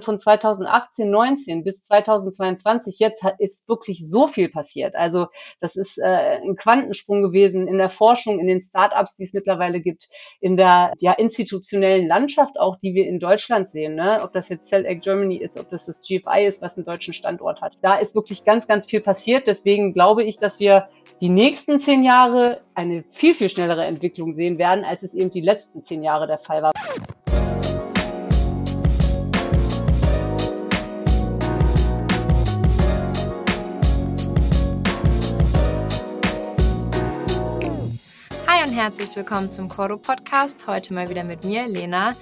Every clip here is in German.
von 2018, 19 bis 2022 jetzt ist wirklich so viel passiert. Also das ist äh, ein Quantensprung gewesen in der Forschung, in den Startups, die es mittlerweile gibt, in der ja, institutionellen Landschaft auch, die wir in Deutschland sehen. Ne? Ob das jetzt CellEgg Germany ist, ob das das GFI ist, was einen deutschen Standort hat. Da ist wirklich ganz, ganz viel passiert. Deswegen glaube ich, dass wir die nächsten zehn Jahre eine viel, viel schnellere Entwicklung sehen werden, als es eben die letzten zehn Jahre der Fall war. Herzlich willkommen zum Coro Podcast. Heute mal wieder mit mir, Lena.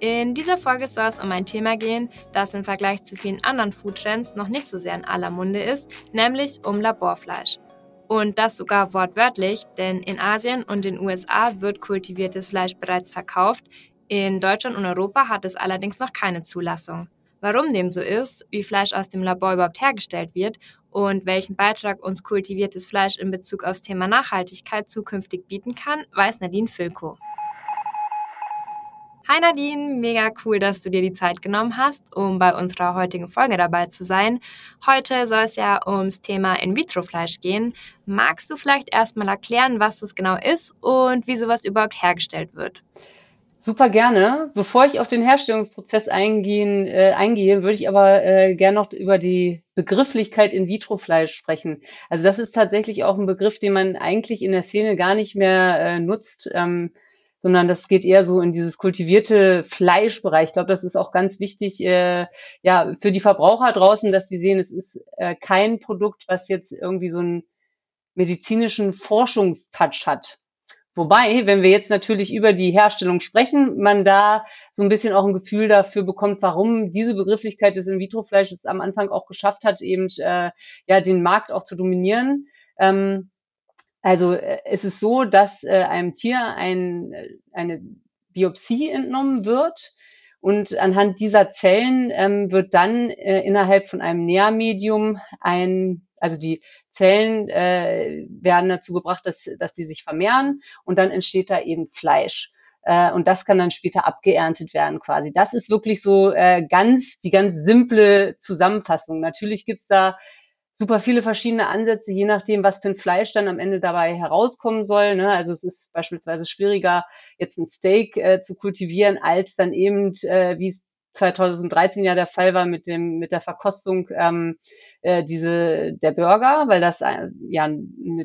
In dieser Folge soll es um ein Thema gehen, das im Vergleich zu vielen anderen Foodtrends noch nicht so sehr in aller Munde ist, nämlich um Laborfleisch. Und das sogar wortwörtlich, denn in Asien und den USA wird kultiviertes Fleisch bereits verkauft. In Deutschland und Europa hat es allerdings noch keine Zulassung. Warum dem so ist, wie Fleisch aus dem Labor überhaupt hergestellt wird und welchen Beitrag uns kultiviertes Fleisch in Bezug aufs Thema Nachhaltigkeit zukünftig bieten kann, weiß Nadine Filko. Hi Nadine, mega cool, dass du dir die Zeit genommen hast, um bei unserer heutigen Folge dabei zu sein. Heute soll es ja ums Thema In-vitro-Fleisch gehen. Magst du vielleicht erstmal erklären, was das genau ist und wie sowas überhaupt hergestellt wird? Super gerne. Bevor ich auf den Herstellungsprozess eingehen, äh, eingehe, würde ich aber äh, gerne noch über die Begrifflichkeit In-vitro-Fleisch sprechen. Also das ist tatsächlich auch ein Begriff, den man eigentlich in der Szene gar nicht mehr äh, nutzt, ähm, sondern das geht eher so in dieses kultivierte Fleischbereich. Ich glaube, das ist auch ganz wichtig, äh, ja, für die Verbraucher draußen, dass sie sehen, es ist äh, kein Produkt, was jetzt irgendwie so einen medizinischen Forschungstouch hat. Wobei, wenn wir jetzt natürlich über die Herstellung sprechen, man da so ein bisschen auch ein Gefühl dafür bekommt, warum diese Begrifflichkeit des In-vitro-Fleisches am Anfang auch geschafft hat, eben äh, ja den Markt auch zu dominieren. Ähm, also äh, es ist so, dass äh, einem Tier ein, eine Biopsie entnommen wird und anhand dieser Zellen ähm, wird dann äh, innerhalb von einem Nährmedium ein, also die Zellen äh, werden dazu gebracht, dass, dass die sich vermehren und dann entsteht da eben Fleisch. Äh, und das kann dann später abgeerntet werden quasi. Das ist wirklich so äh, ganz die ganz simple Zusammenfassung. Natürlich gibt's da super viele verschiedene Ansätze, je nachdem, was für ein Fleisch dann am Ende dabei herauskommen soll. Ne? Also es ist beispielsweise schwieriger, jetzt ein Steak äh, zu kultivieren, als dann eben, äh, wie es 2013 ja der Fall war mit dem mit der Verkostung ähm, äh, diese der Burger, weil das äh, ja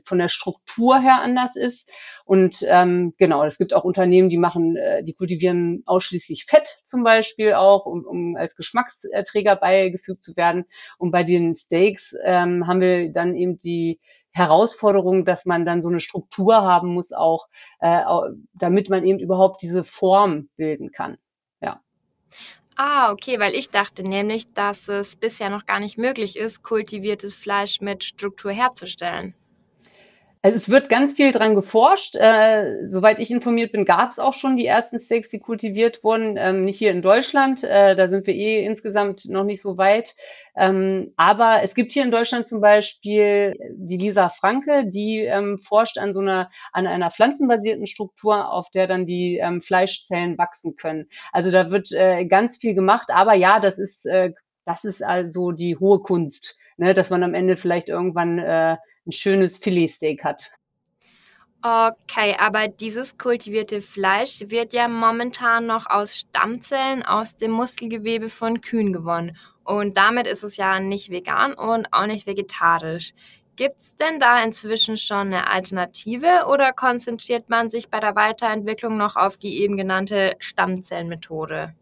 von der Struktur her anders ist und ähm, genau es gibt auch Unternehmen, die machen, äh, die kultivieren ausschließlich Fett zum Beispiel auch, um, um als Geschmacksträger beigefügt zu werden und bei den Steaks ähm, haben wir dann eben die Herausforderung, dass man dann so eine Struktur haben muss, auch äh, damit man eben überhaupt diese Form bilden kann. Ah, okay, weil ich dachte nämlich, dass es bisher noch gar nicht möglich ist, kultiviertes Fleisch mit Struktur herzustellen. Also es wird ganz viel dran geforscht. Äh, soweit ich informiert bin, gab es auch schon die ersten Steaks, die kultiviert wurden. Ähm, nicht hier in Deutschland, äh, da sind wir eh insgesamt noch nicht so weit. Ähm, aber es gibt hier in Deutschland zum Beispiel die Lisa Franke, die ähm, forscht an so einer an einer pflanzenbasierten Struktur, auf der dann die ähm, Fleischzellen wachsen können. Also da wird äh, ganz viel gemacht. Aber ja, das ist äh, das ist also die hohe Kunst, ne? dass man am Ende vielleicht irgendwann äh, ein schönes Filetsteak hat. Okay, aber dieses kultivierte Fleisch wird ja momentan noch aus Stammzellen aus dem Muskelgewebe von Kühen gewonnen. Und damit ist es ja nicht vegan und auch nicht vegetarisch. Gibt es denn da inzwischen schon eine Alternative oder konzentriert man sich bei der Weiterentwicklung noch auf die eben genannte Stammzellenmethode?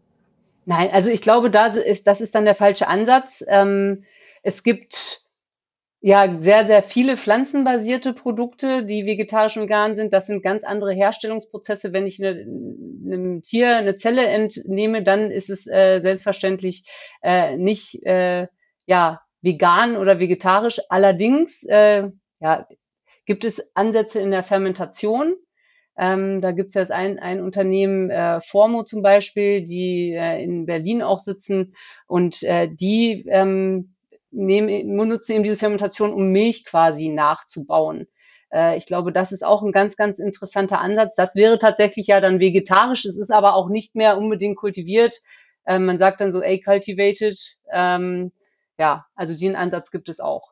Nein, also ich glaube, das ist, das ist dann der falsche Ansatz. Ähm, es gibt ja, sehr, sehr viele pflanzenbasierte Produkte, die vegetarisch und vegan sind. Das sind ganz andere Herstellungsprozesse. Wenn ich eine, einem Tier eine Zelle entnehme, dann ist es äh, selbstverständlich äh, nicht äh, ja, vegan oder vegetarisch. Allerdings äh, ja, gibt es Ansätze in der Fermentation. Ähm, da gibt es ja ein, ein Unternehmen, äh, Formo zum Beispiel, die äh, in Berlin auch sitzen und äh, die ähm, nehmen, nutzen eben diese Fermentation, um Milch quasi nachzubauen. Äh, ich glaube, das ist auch ein ganz, ganz interessanter Ansatz. Das wäre tatsächlich ja dann vegetarisch. Es ist aber auch nicht mehr unbedingt kultiviert. Ähm, man sagt dann so A-cultivated. Ähm, ja, also den Ansatz gibt es auch.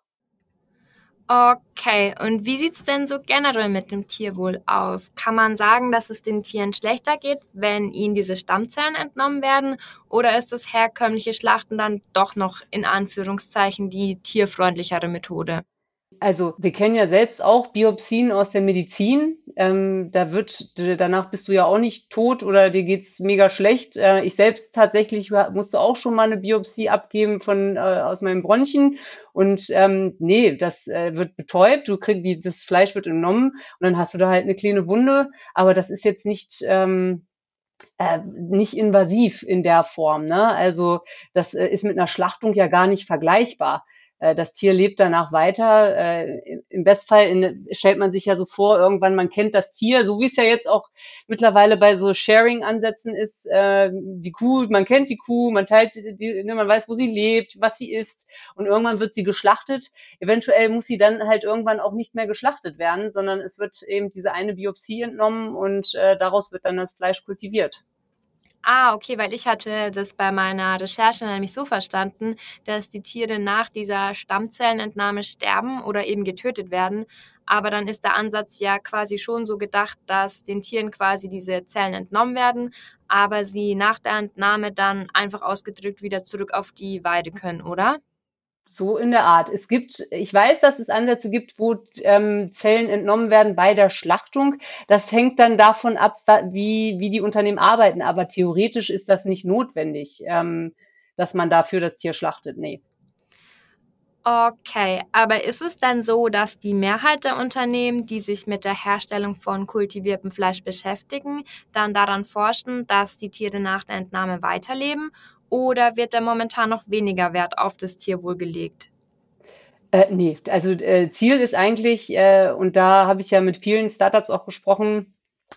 Okay, und wie sieht's denn so generell mit dem Tierwohl aus? Kann man sagen, dass es den Tieren schlechter geht, wenn ihnen diese Stammzellen entnommen werden? Oder ist das herkömmliche Schlachten dann doch noch in Anführungszeichen die tierfreundlichere Methode? Also wir kennen ja selbst auch Biopsien aus der Medizin. Ähm, da wird danach bist du ja auch nicht tot oder dir geht's mega schlecht. Äh, ich selbst tatsächlich musste auch schon mal eine Biopsie abgeben von äh, aus meinen Bronchien und ähm, nee, das äh, wird betäubt. Du kriegst die, das Fleisch wird entnommen und dann hast du da halt eine kleine Wunde. Aber das ist jetzt nicht ähm, äh, nicht invasiv in der Form. Ne? Also das äh, ist mit einer Schlachtung ja gar nicht vergleichbar. Äh, das Tier lebt danach weiter. Äh, Im Bestfall stellt man sich ja so vor, irgendwann man kennt das Tier, so wie es ja jetzt auch mittlerweile bei so Sharing-Ansätzen ist. Äh, die Kuh, man kennt die Kuh, man teilt die, ne, man weiß, wo sie lebt, was sie isst und irgendwann wird sie geschlachtet. Eventuell muss sie dann halt irgendwann auch nicht mehr geschlachtet werden, sondern es wird eben diese eine Biopsie entnommen und daraus wird dann das Fleisch kultiviert. Ah, okay, weil ich hatte das bei meiner Recherche nämlich so verstanden, dass die Tiere nach dieser Stammzellenentnahme sterben oder eben getötet werden. Aber dann ist der Ansatz ja quasi schon so gedacht, dass den Tieren quasi diese Zellen entnommen werden, aber sie nach der Entnahme dann einfach ausgedrückt wieder zurück auf die Weide können, oder? So in der Art. Es gibt, ich weiß, dass es Ansätze gibt, wo ähm, Zellen entnommen werden bei der Schlachtung. Das hängt dann davon ab, wie, wie die Unternehmen arbeiten. Aber theoretisch ist das nicht notwendig, ähm, dass man dafür das Tier schlachtet. Nee. Okay, aber ist es dann so, dass die Mehrheit der Unternehmen, die sich mit der Herstellung von kultiviertem Fleisch beschäftigen, dann daran forschen, dass die Tiere nach der Entnahme weiterleben? Oder wird da momentan noch weniger Wert auf das Tierwohl gelegt? Äh, nee, also äh, Ziel ist eigentlich, äh, und da habe ich ja mit vielen Startups auch gesprochen,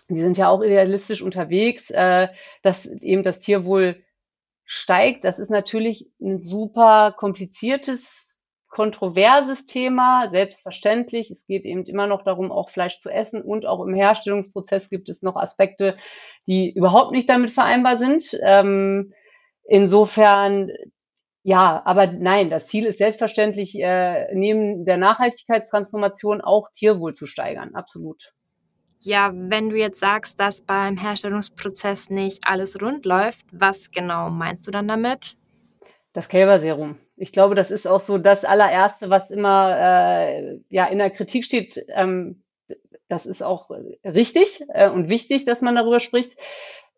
die sind ja auch idealistisch unterwegs, äh, dass eben das Tierwohl steigt. Das ist natürlich ein super kompliziertes, kontroverses Thema, selbstverständlich. Es geht eben immer noch darum, auch Fleisch zu essen und auch im Herstellungsprozess gibt es noch Aspekte, die überhaupt nicht damit vereinbar sind. Ähm, Insofern, ja, aber nein, das Ziel ist selbstverständlich, äh, neben der Nachhaltigkeitstransformation auch Tierwohl zu steigern, absolut. Ja, wenn du jetzt sagst, dass beim Herstellungsprozess nicht alles rund läuft, was genau meinst du dann damit? Das Kälberserum. Ich glaube, das ist auch so das allererste, was immer äh, ja in der Kritik steht. Ähm, das ist auch richtig äh, und wichtig, dass man darüber spricht.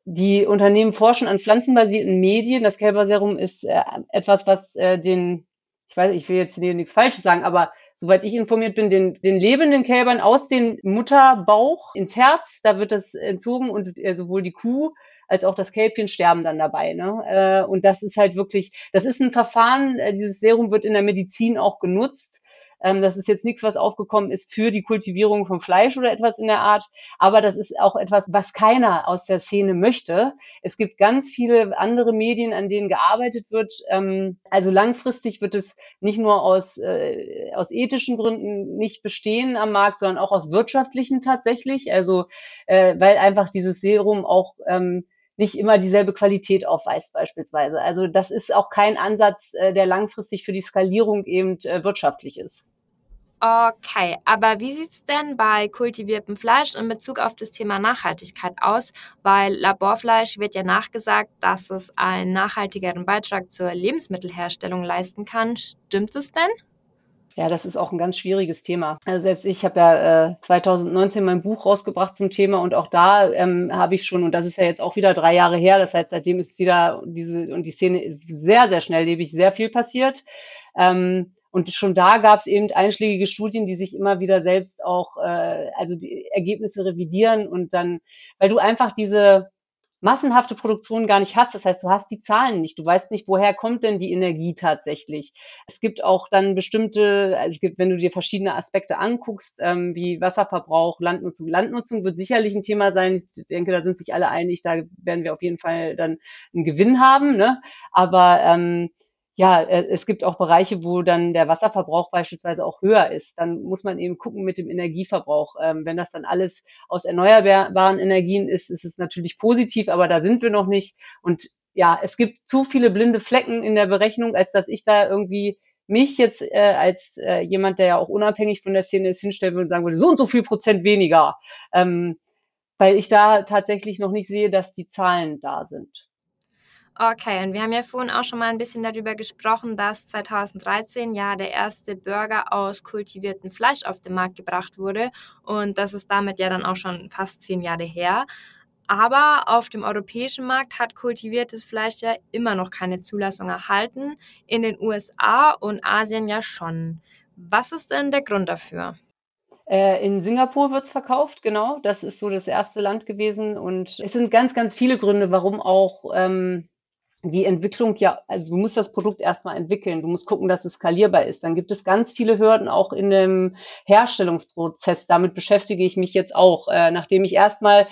Die Unternehmen forschen an pflanzenbasierten Medien. Das Kälberserum ist äh, etwas, was äh, den, ich weiß, ich will jetzt hier nichts Falsches sagen, aber soweit ich informiert bin, den, den lebenden Kälbern aus dem Mutterbauch ins Herz, da wird das entzogen und äh, sowohl die Kuh als auch das Kälbchen sterben dann dabei. Ne? Äh, und das ist halt wirklich, das ist ein Verfahren, äh, dieses Serum wird in der Medizin auch genutzt. Ähm, das ist jetzt nichts, was aufgekommen ist für die Kultivierung von Fleisch oder etwas in der Art. Aber das ist auch etwas, was keiner aus der Szene möchte. Es gibt ganz viele andere Medien, an denen gearbeitet wird. Ähm, also langfristig wird es nicht nur aus, äh, aus ethischen Gründen nicht bestehen am Markt, sondern auch aus wirtschaftlichen tatsächlich. Also äh, weil einfach dieses Serum auch ähm, nicht immer dieselbe Qualität aufweist beispielsweise. Also das ist auch kein Ansatz, äh, der langfristig für die Skalierung eben äh, wirtschaftlich ist. Okay, aber wie sieht es denn bei kultiviertem Fleisch in Bezug auf das Thema Nachhaltigkeit aus? Weil Laborfleisch wird ja nachgesagt, dass es einen nachhaltigeren Beitrag zur Lebensmittelherstellung leisten kann. Stimmt es denn? Ja, das ist auch ein ganz schwieriges Thema. Also selbst ich habe ja äh, 2019 mein Buch rausgebracht zum Thema und auch da ähm, habe ich schon, und das ist ja jetzt auch wieder drei Jahre her, das heißt, seitdem ist wieder diese, und die Szene ist sehr, sehr schnelllebig, sehr viel passiert. Ähm, und schon da gab es eben einschlägige Studien, die sich immer wieder selbst auch, äh, also die Ergebnisse revidieren und dann, weil du einfach diese, massenhafte Produktion gar nicht hast. Das heißt, du hast die Zahlen nicht. Du weißt nicht, woher kommt denn die Energie tatsächlich. Es gibt auch dann bestimmte, also es gibt, wenn du dir verschiedene Aspekte anguckst, ähm, wie Wasserverbrauch, Landnutzung. Landnutzung wird sicherlich ein Thema sein. Ich denke, da sind sich alle einig. Da werden wir auf jeden Fall dann einen Gewinn haben. Ne? Aber ähm, ja, äh, es gibt auch Bereiche, wo dann der Wasserverbrauch beispielsweise auch höher ist. Dann muss man eben gucken mit dem Energieverbrauch. Ähm, wenn das dann alles aus erneuerbaren Energien ist, ist es natürlich positiv, aber da sind wir noch nicht. Und ja, es gibt zu viele blinde Flecken in der Berechnung, als dass ich da irgendwie mich jetzt äh, als äh, jemand, der ja auch unabhängig von der Szene ist, hinstellen würde und sagen würde, so und so viel Prozent weniger. Ähm, weil ich da tatsächlich noch nicht sehe, dass die Zahlen da sind. Okay, und wir haben ja vorhin auch schon mal ein bisschen darüber gesprochen, dass 2013 ja der erste Burger aus kultiviertem Fleisch auf den Markt gebracht wurde und das ist damit ja dann auch schon fast zehn Jahre her. Aber auf dem europäischen Markt hat kultiviertes Fleisch ja immer noch keine Zulassung erhalten, in den USA und Asien ja schon. Was ist denn der Grund dafür? Äh, in Singapur wird's verkauft, genau. Das ist so das erste Land gewesen. Und es sind ganz, ganz viele Gründe, warum auch ähm, die Entwicklung ja, also du musst das Produkt erstmal entwickeln, du musst gucken, dass es skalierbar ist. Dann gibt es ganz viele Hürden auch in dem Herstellungsprozess. Damit beschäftige ich mich jetzt auch, äh, nachdem ich erstmal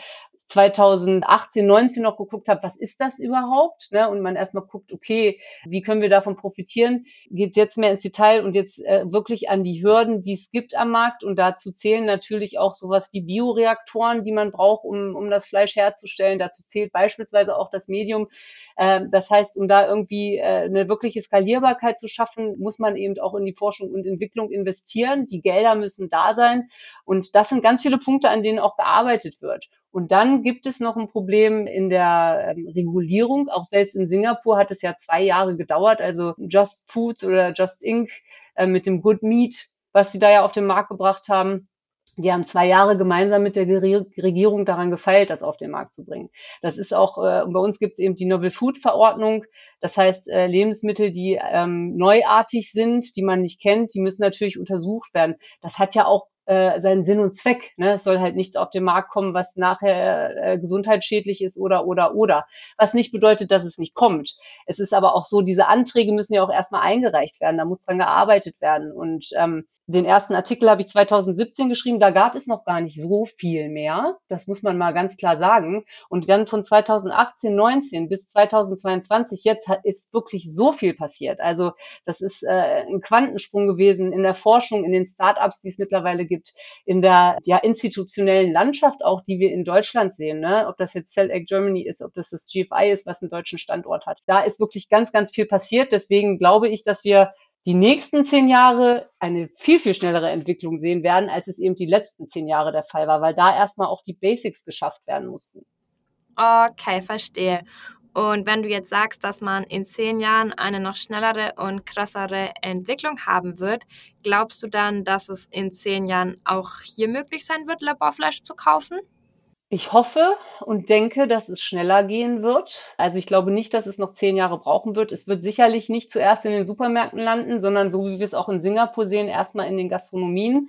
2018, 19 noch geguckt habe, was ist das überhaupt? Ne? Und man erstmal guckt, okay, wie können wir davon profitieren? Geht jetzt mehr ins Detail und jetzt äh, wirklich an die Hürden, die es gibt am Markt. Und dazu zählen natürlich auch sowas wie Bioreaktoren, die man braucht, um, um das Fleisch herzustellen. Dazu zählt beispielsweise auch das Medium. Äh, das heißt, um da irgendwie äh, eine wirkliche Skalierbarkeit zu schaffen, muss man eben auch in die Forschung und Entwicklung investieren. Die Gelder müssen da sein. Und das sind ganz viele Punkte, an denen auch gearbeitet wird. Und dann gibt es noch ein Problem in der ähm, Regulierung. Auch selbst in Singapur hat es ja zwei Jahre gedauert. Also Just Foods oder Just Inc. Äh, mit dem Good Meat, was sie da ja auf den Markt gebracht haben. Die haben zwei Jahre gemeinsam mit der Regierung daran gefeilt, das auf den Markt zu bringen. Das ist auch, äh, bei uns gibt es eben die Novel Food Verordnung. Das heißt, äh, Lebensmittel, die ähm, neuartig sind, die man nicht kennt, die müssen natürlich untersucht werden. Das hat ja auch äh, seinen Sinn und Zweck. Ne? Es soll halt nichts auf den Markt kommen, was nachher äh, gesundheitsschädlich ist oder oder oder. Was nicht bedeutet, dass es nicht kommt. Es ist aber auch so, diese Anträge müssen ja auch erstmal eingereicht werden. Da muss dran gearbeitet werden. Und ähm, den ersten Artikel habe ich 2017 geschrieben. Da gab es noch gar nicht so viel mehr. Das muss man mal ganz klar sagen. Und dann von 2018, 19 bis 2022 jetzt ist wirklich so viel passiert. Also das ist äh, ein Quantensprung gewesen in der Forschung, in den Startups, die es mittlerweile gibt gibt, in der ja, institutionellen Landschaft auch, die wir in Deutschland sehen, ne? ob das jetzt Cell Egg Germany ist, ob das das GFI ist, was einen deutschen Standort hat. Da ist wirklich ganz, ganz viel passiert. Deswegen glaube ich, dass wir die nächsten zehn Jahre eine viel, viel schnellere Entwicklung sehen werden, als es eben die letzten zehn Jahre der Fall war, weil da erstmal auch die Basics geschafft werden mussten. Okay, verstehe. Und wenn du jetzt sagst, dass man in zehn Jahren eine noch schnellere und krassere Entwicklung haben wird, glaubst du dann, dass es in zehn Jahren auch hier möglich sein wird, Laborfleisch zu kaufen? Ich hoffe und denke, dass es schneller gehen wird. Also ich glaube nicht, dass es noch zehn Jahre brauchen wird. Es wird sicherlich nicht zuerst in den Supermärkten landen, sondern so wie wir es auch in Singapur sehen, erstmal in den Gastronomien.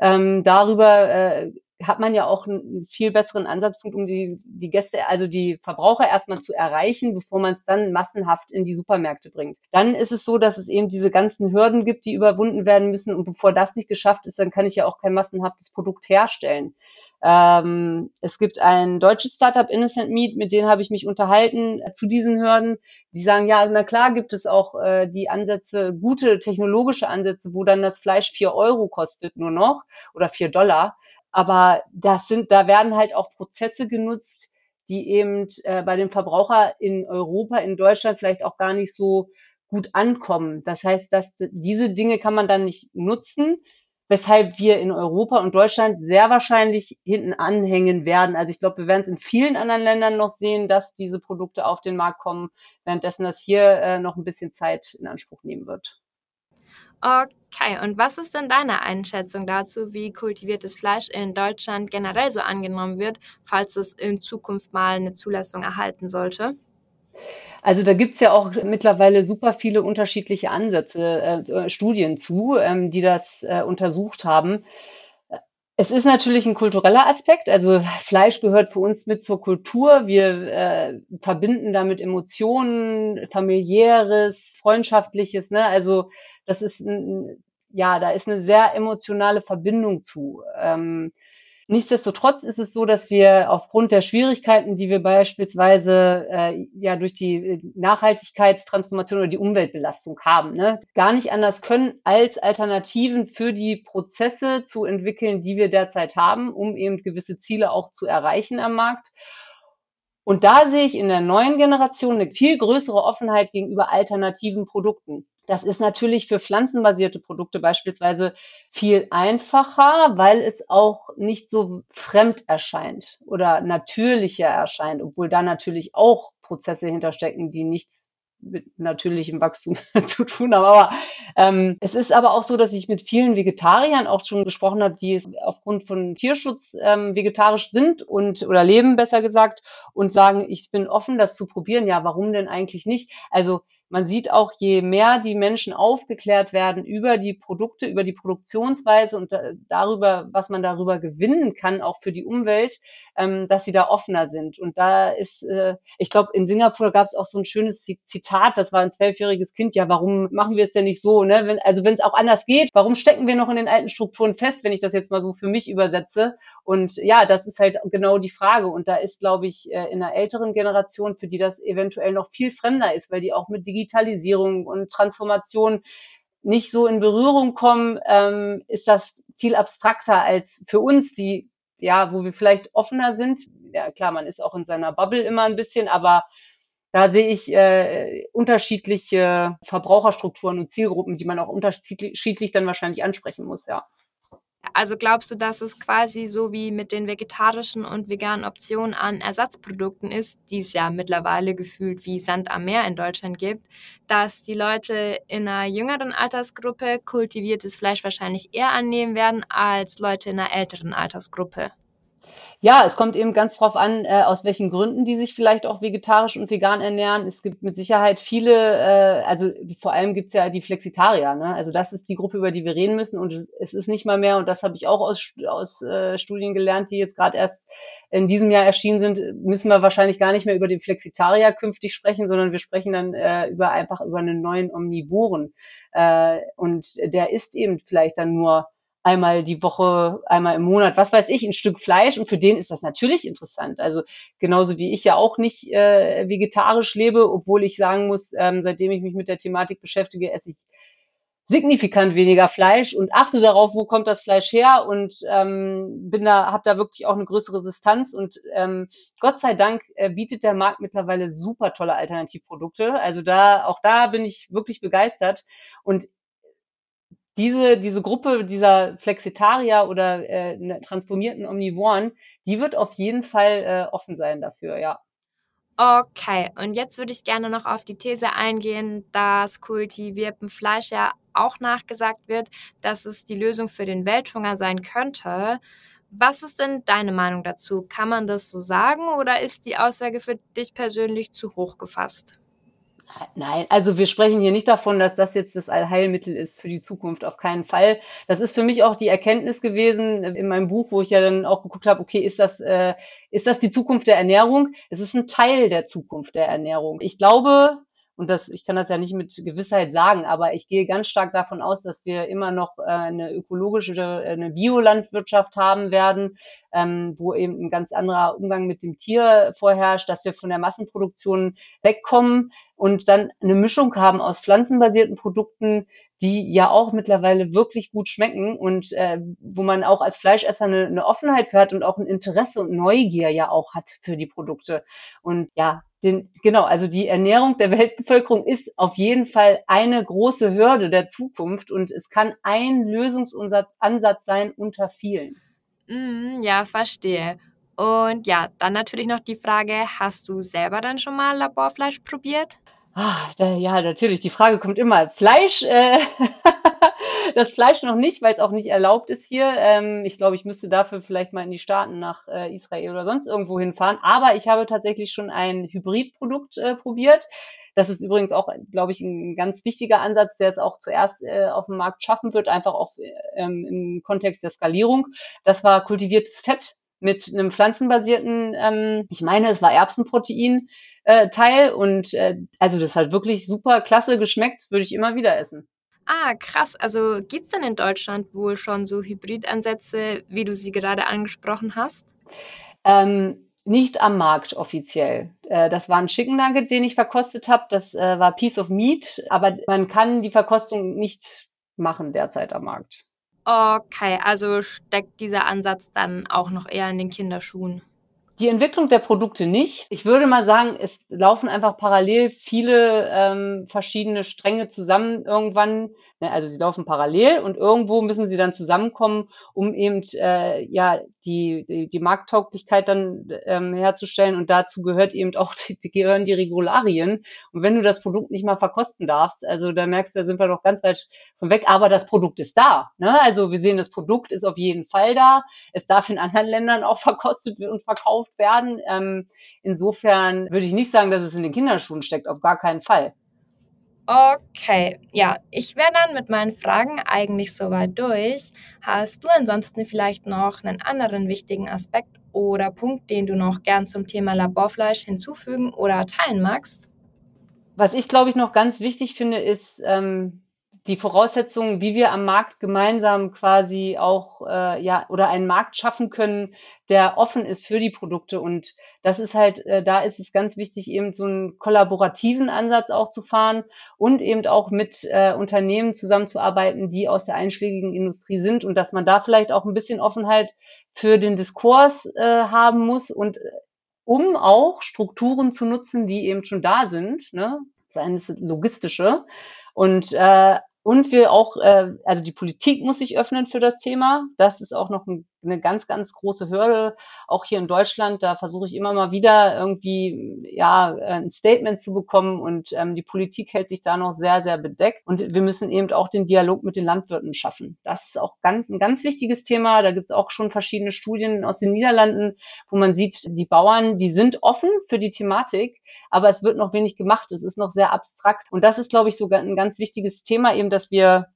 Ähm, darüber äh, hat man ja auch einen viel besseren Ansatzpunkt, um die, die Gäste, also die Verbraucher erstmal zu erreichen, bevor man es dann massenhaft in die Supermärkte bringt. Dann ist es so, dass es eben diese ganzen Hürden gibt, die überwunden werden müssen. Und bevor das nicht geschafft ist, dann kann ich ja auch kein massenhaftes Produkt herstellen. Ähm, es gibt ein deutsches Startup Innocent Meat, mit denen habe ich mich unterhalten äh, zu diesen Hürden. Die sagen, ja, na klar gibt es auch äh, die Ansätze, gute technologische Ansätze, wo dann das Fleisch vier Euro kostet nur noch oder vier Dollar. Aber das sind, da werden halt auch Prozesse genutzt, die eben äh, bei dem Verbraucher in Europa, in Deutschland vielleicht auch gar nicht so gut ankommen. Das heißt, dass diese Dinge kann man dann nicht nutzen, weshalb wir in Europa und Deutschland sehr wahrscheinlich hinten anhängen werden. Also ich glaube, wir werden es in vielen anderen Ländern noch sehen, dass diese Produkte auf den Markt kommen, währenddessen das hier äh, noch ein bisschen Zeit in Anspruch nehmen wird. Okay, und was ist denn deine Einschätzung dazu, wie kultiviertes Fleisch in Deutschland generell so angenommen wird, falls es in Zukunft mal eine Zulassung erhalten sollte? Also da gibt's ja auch mittlerweile super viele unterschiedliche Ansätze, äh, Studien zu, ähm, die das äh, untersucht haben. Es ist natürlich ein kultureller Aspekt. Also Fleisch gehört für uns mit zur Kultur. Wir äh, verbinden damit Emotionen, familiäres, freundschaftliches. Ne? Also das ist ein, ja, da ist eine sehr emotionale Verbindung zu. Ähm, Nichtsdestotrotz ist es so, dass wir aufgrund der Schwierigkeiten, die wir beispielsweise äh, ja durch die Nachhaltigkeitstransformation oder die Umweltbelastung haben, ne, gar nicht anders können, als Alternativen für die Prozesse zu entwickeln, die wir derzeit haben, um eben gewisse Ziele auch zu erreichen am Markt. Und da sehe ich in der neuen Generation eine viel größere Offenheit gegenüber alternativen Produkten. Das ist natürlich für pflanzenbasierte Produkte beispielsweise viel einfacher, weil es auch nicht so fremd erscheint oder natürlicher erscheint, obwohl da natürlich auch Prozesse hinterstecken, die nichts mit natürlichem Wachstum zu tun haben. Aber ähm, es ist aber auch so, dass ich mit vielen Vegetariern auch schon gesprochen habe, die aufgrund von Tierschutz ähm, vegetarisch sind und oder leben, besser gesagt, und sagen, ich bin offen, das zu probieren. Ja, warum denn eigentlich nicht? Also man sieht auch, je mehr die Menschen aufgeklärt werden über die Produkte, über die Produktionsweise und darüber, was man darüber gewinnen kann, auch für die Umwelt, ähm, dass sie da offener sind. Und da ist, äh, ich glaube, in Singapur gab es auch so ein schönes Zitat, das war ein zwölfjähriges Kind, ja, warum machen wir es denn nicht so? Ne? Wenn, also wenn es auch anders geht, warum stecken wir noch in den alten Strukturen fest, wenn ich das jetzt mal so für mich übersetze? Und ja, das ist halt genau die Frage. Und da ist, glaube ich, äh, in einer älteren Generation, für die das eventuell noch viel fremder ist, weil die auch mit Digitalisierung und Transformation nicht so in Berührung kommen, ähm, ist das viel abstrakter als für uns, die ja, wo wir vielleicht offener sind. Ja, klar, man ist auch in seiner Bubble immer ein bisschen, aber da sehe ich äh, unterschiedliche Verbraucherstrukturen und Zielgruppen, die man auch unterschiedlich dann wahrscheinlich ansprechen muss, ja. Also glaubst du, dass es quasi so wie mit den vegetarischen und veganen Optionen an Ersatzprodukten ist, die es ja mittlerweile gefühlt wie Sand am Meer in Deutschland gibt, dass die Leute in einer jüngeren Altersgruppe kultiviertes Fleisch wahrscheinlich eher annehmen werden als Leute in einer älteren Altersgruppe? Ja, es kommt eben ganz drauf an, äh, aus welchen Gründen die sich vielleicht auch vegetarisch und vegan ernähren. Es gibt mit Sicherheit viele, äh, also vor allem gibt's ja die Flexitarier. Ne? Also das ist die Gruppe, über die wir reden müssen. Und es, ist nicht mal mehr, und das habe ich auch aus, aus äh, Studien gelernt, die jetzt gerade erst in diesem Jahr erschienen sind, müssen wir wahrscheinlich gar nicht mehr über den Flexitarier künftig sprechen, sondern wir sprechen dann äh, über einfach über einen neuen Omnivoren. Äh, und der ist eben vielleicht dann nur einmal die Woche, einmal im Monat, was weiß ich, ein Stück Fleisch und für den ist das natürlich interessant. Also genauso wie ich ja auch nicht äh, vegetarisch lebe, obwohl ich sagen muss, ähm, seitdem ich mich mit der Thematik beschäftige, esse ich signifikant weniger Fleisch und achte darauf, wo kommt das Fleisch her und ähm, bin da, habe da wirklich auch eine größere Distanz und ähm, Gott sei Dank äh, bietet der Markt mittlerweile super tolle Alternativprodukte. Also da, auch da bin ich wirklich begeistert und diese, diese Gruppe dieser Flexitarier oder äh, ne, transformierten Omnivoren, die wird auf jeden Fall äh, offen sein dafür, ja. Okay, und jetzt würde ich gerne noch auf die These eingehen, dass kultiviertem Fleisch ja auch nachgesagt wird, dass es die Lösung für den Welthunger sein könnte. Was ist denn deine Meinung dazu? Kann man das so sagen oder ist die Aussage für dich persönlich zu hoch gefasst? Nein, also wir sprechen hier nicht davon, dass das jetzt das Allheilmittel ist für die Zukunft, auf keinen Fall. Das ist für mich auch die Erkenntnis gewesen in meinem Buch, wo ich ja dann auch geguckt habe, okay, ist das, äh, ist das die Zukunft der Ernährung? Es ist ein Teil der Zukunft der Ernährung. Ich glaube, und das, ich kann das ja nicht mit Gewissheit sagen, aber ich gehe ganz stark davon aus, dass wir immer noch äh, eine ökologische, eine Biolandwirtschaft haben werden, ähm, wo eben ein ganz anderer Umgang mit dem Tier vorherrscht, dass wir von der Massenproduktion wegkommen und dann eine Mischung haben aus pflanzenbasierten Produkten, die ja auch mittlerweile wirklich gut schmecken und äh, wo man auch als Fleischesser eine, eine Offenheit für hat und auch ein Interesse und Neugier ja auch hat für die Produkte. Und ja, den, genau, also die Ernährung der Weltbevölkerung ist auf jeden Fall eine große Hürde der Zukunft und es kann ein Lösungsansatz sein unter vielen. Mm, ja, verstehe. Und ja, dann natürlich noch die Frage, hast du selber dann schon mal Laborfleisch probiert? Ah, da, ja, natürlich. Die Frage kommt immer. Fleisch, äh, das Fleisch noch nicht, weil es auch nicht erlaubt ist hier. Ähm, ich glaube, ich müsste dafür vielleicht mal in die Staaten nach äh, Israel oder sonst irgendwo hinfahren. Aber ich habe tatsächlich schon ein Hybridprodukt äh, probiert. Das ist übrigens auch, glaube ich, ein ganz wichtiger Ansatz, der es auch zuerst äh, auf dem Markt schaffen wird, einfach auch ähm, im Kontext der Skalierung. Das war kultiviertes Fett mit einem pflanzenbasierten, ähm, ich meine, es war Erbsenprotein äh, Teil und äh, also das hat wirklich super klasse geschmeckt, würde ich immer wieder essen. Ah, krass. Also gibt es denn in Deutschland wohl schon so Hybridansätze, wie du sie gerade angesprochen hast? Ähm, nicht am Markt offiziell. Äh, das war ein Chicken Nugget, den ich verkostet habe. Das äh, war Piece of Meat, aber man kann die Verkostung nicht machen derzeit am Markt. Okay, also steckt dieser Ansatz dann auch noch eher in den Kinderschuhen. Die Entwicklung der Produkte nicht. Ich würde mal sagen, es laufen einfach parallel viele ähm, verschiedene Stränge zusammen irgendwann. Ne, also sie laufen parallel und irgendwo müssen sie dann zusammenkommen, um eben äh, ja die, die, die Markttauglichkeit dann ähm, herzustellen. Und dazu gehört eben auch die, gehören die Regularien. Und wenn du das Produkt nicht mal verkosten darfst, also da merkst du, da sind wir doch ganz weit von weg. Aber das Produkt ist da. Ne? Also wir sehen, das Produkt ist auf jeden Fall da. Es darf in anderen Ländern auch verkostet und verkauft werden. Ähm, insofern würde ich nicht sagen, dass es in den Kinderschuhen steckt. Auf gar keinen Fall. Okay, ja, ich wäre dann mit meinen Fragen eigentlich soweit durch. Hast du ansonsten vielleicht noch einen anderen wichtigen Aspekt oder Punkt, den du noch gern zum Thema Laborfleisch hinzufügen oder teilen magst? Was ich, glaube ich, noch ganz wichtig finde, ist, ähm, die Voraussetzungen, wie wir am Markt gemeinsam quasi auch äh, ja oder einen Markt schaffen können, der offen ist für die Produkte. Und das ist halt, äh, da ist es ganz wichtig, eben so einen kollaborativen Ansatz auch zu fahren und eben auch mit äh, Unternehmen zusammenzuarbeiten, die aus der einschlägigen Industrie sind und dass man da vielleicht auch ein bisschen Offenheit für den Diskurs äh, haben muss und äh, um auch Strukturen zu nutzen, die eben schon da sind, ne? seien es logistische, und äh, und wir auch, äh, also die Politik muss sich öffnen für das Thema. Das ist auch noch ein, eine ganz, ganz große Hürde, auch hier in Deutschland. Da versuche ich immer mal wieder irgendwie ja ein Statement zu bekommen und ähm, die Politik hält sich da noch sehr, sehr bedeckt. Und wir müssen eben auch den Dialog mit den Landwirten schaffen. Das ist auch ganz ein ganz wichtiges Thema. Da gibt es auch schon verschiedene Studien aus den Niederlanden, wo man sieht, die Bauern, die sind offen für die Thematik, aber es wird noch wenig gemacht. Es ist noch sehr abstrakt. Und das ist, glaube ich, sogar ein ganz wichtiges Thema, eben, dass wir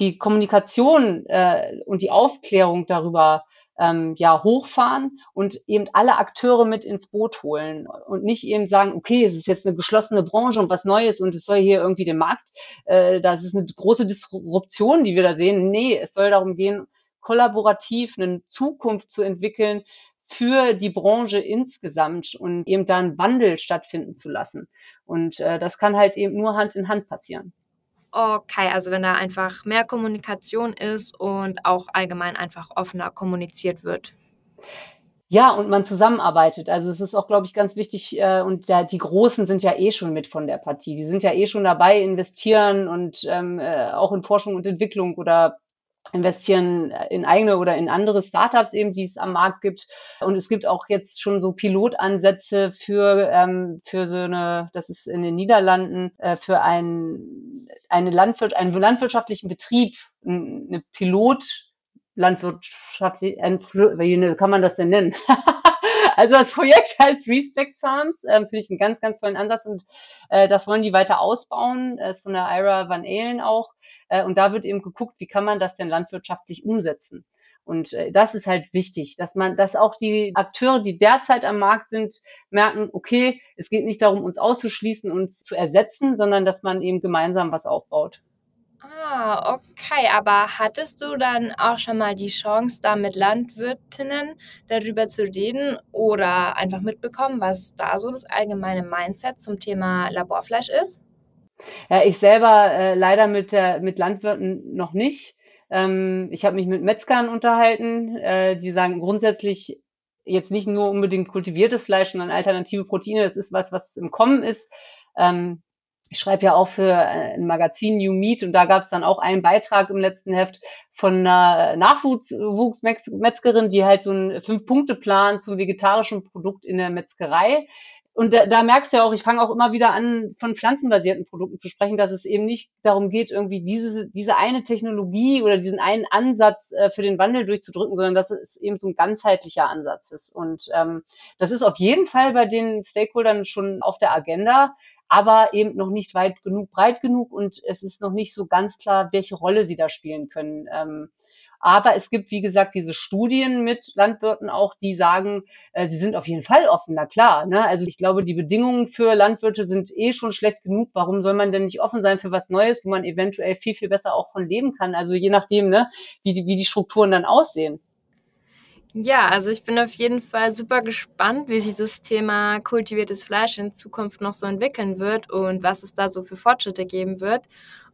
die Kommunikation äh, und die Aufklärung darüber ähm, ja hochfahren und eben alle Akteure mit ins Boot holen und nicht eben sagen, okay, es ist jetzt eine geschlossene Branche und was Neues und es soll hier irgendwie den Markt, äh, das ist eine große Disruption, die wir da sehen. Nee, es soll darum gehen, kollaborativ eine Zukunft zu entwickeln, für die Branche insgesamt und eben da einen Wandel stattfinden zu lassen. Und äh, das kann halt eben nur Hand in Hand passieren. Okay, also wenn da einfach mehr Kommunikation ist und auch allgemein einfach offener kommuniziert wird. Ja, und man zusammenarbeitet. Also es ist auch, glaube ich, ganz wichtig, äh, und ja, die Großen sind ja eh schon mit von der Partie. Die sind ja eh schon dabei, investieren und ähm, äh, auch in Forschung und Entwicklung oder investieren in eigene oder in andere Startups eben, die es am Markt gibt. Und es gibt auch jetzt schon so Pilotansätze für, ähm, für so eine, das ist in den Niederlanden, äh, für ein, eine Landwirt, einen landwirtschaftlichen Betrieb, eine Pilot, landwirtschaftlich, wie kann man das denn nennen? Also das Projekt heißt Respect Farms, ähm, finde ich einen ganz, ganz tollen Ansatz und äh, das wollen die weiter ausbauen, das ist von der Ira Van Alen auch. Äh, und da wird eben geguckt, wie kann man das denn landwirtschaftlich umsetzen. Und äh, das ist halt wichtig, dass man, dass auch die Akteure, die derzeit am Markt sind, merken, okay, es geht nicht darum, uns auszuschließen, uns zu ersetzen, sondern dass man eben gemeinsam was aufbaut. Ah, okay. Aber hattest du dann auch schon mal die Chance, da mit Landwirtinnen darüber zu reden oder einfach mitbekommen, was da so das allgemeine Mindset zum Thema Laborfleisch ist? Ja, ich selber äh, leider mit, äh, mit Landwirten noch nicht. Ähm, ich habe mich mit Metzgern unterhalten, äh, die sagen grundsätzlich jetzt nicht nur unbedingt kultiviertes Fleisch, sondern alternative Proteine. Das ist was, was im Kommen ist. Ähm, ich schreibe ja auch für äh, ein Magazin New Meat und da gab es dann auch einen Beitrag im letzten Heft von einer Nachwuchsmetzgerin, die halt so einen Fünf-Punkte-Plan zum vegetarischen Produkt in der Metzgerei und da, da merkst du ja auch, ich fange auch immer wieder an, von pflanzenbasierten Produkten zu sprechen, dass es eben nicht darum geht, irgendwie diese, diese eine Technologie oder diesen einen Ansatz äh, für den Wandel durchzudrücken, sondern dass es eben so ein ganzheitlicher Ansatz ist. Und ähm, das ist auf jeden Fall bei den Stakeholdern schon auf der Agenda, aber eben noch nicht weit genug, breit genug und es ist noch nicht so ganz klar, welche Rolle sie da spielen können. Ähm, aber es gibt, wie gesagt, diese Studien mit Landwirten auch, die sagen, äh, sie sind auf jeden Fall offen, na klar. Ne? Also ich glaube, die Bedingungen für Landwirte sind eh schon schlecht genug. Warum soll man denn nicht offen sein für was Neues, wo man eventuell viel, viel besser auch von leben kann? Also je nachdem, ne, wie, die, wie die Strukturen dann aussehen. Ja, also ich bin auf jeden Fall super gespannt, wie sich das Thema kultiviertes Fleisch in Zukunft noch so entwickeln wird und was es da so für Fortschritte geben wird.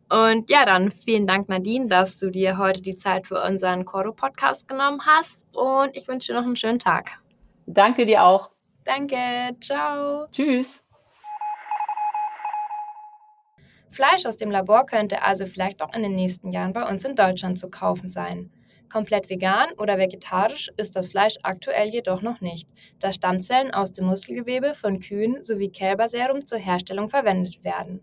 Und ja, dann vielen Dank, Nadine, dass du dir heute die Zeit für unseren Coro-Podcast genommen hast. Und ich wünsche dir noch einen schönen Tag. Danke dir auch. Danke, ciao. Tschüss. Fleisch aus dem Labor könnte also vielleicht auch in den nächsten Jahren bei uns in Deutschland zu kaufen sein. Komplett vegan oder vegetarisch ist das Fleisch aktuell jedoch noch nicht, da Stammzellen aus dem Muskelgewebe von Kühen sowie Kälberserum zur Herstellung verwendet werden.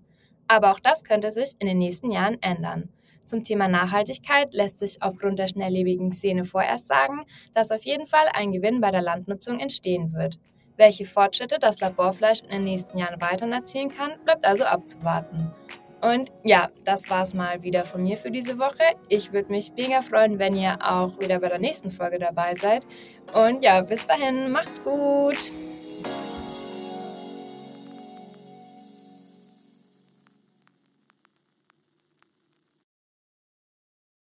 Aber auch das könnte sich in den nächsten Jahren ändern. Zum Thema Nachhaltigkeit lässt sich aufgrund der schnelllebigen Szene vorerst sagen, dass auf jeden Fall ein Gewinn bei der Landnutzung entstehen wird. Welche Fortschritte das Laborfleisch in den nächsten Jahren weiter erzielen kann, bleibt also abzuwarten. Und ja, das war's mal wieder von mir für diese Woche. Ich würde mich mega freuen, wenn ihr auch wieder bei der nächsten Folge dabei seid. Und ja, bis dahin, macht's gut!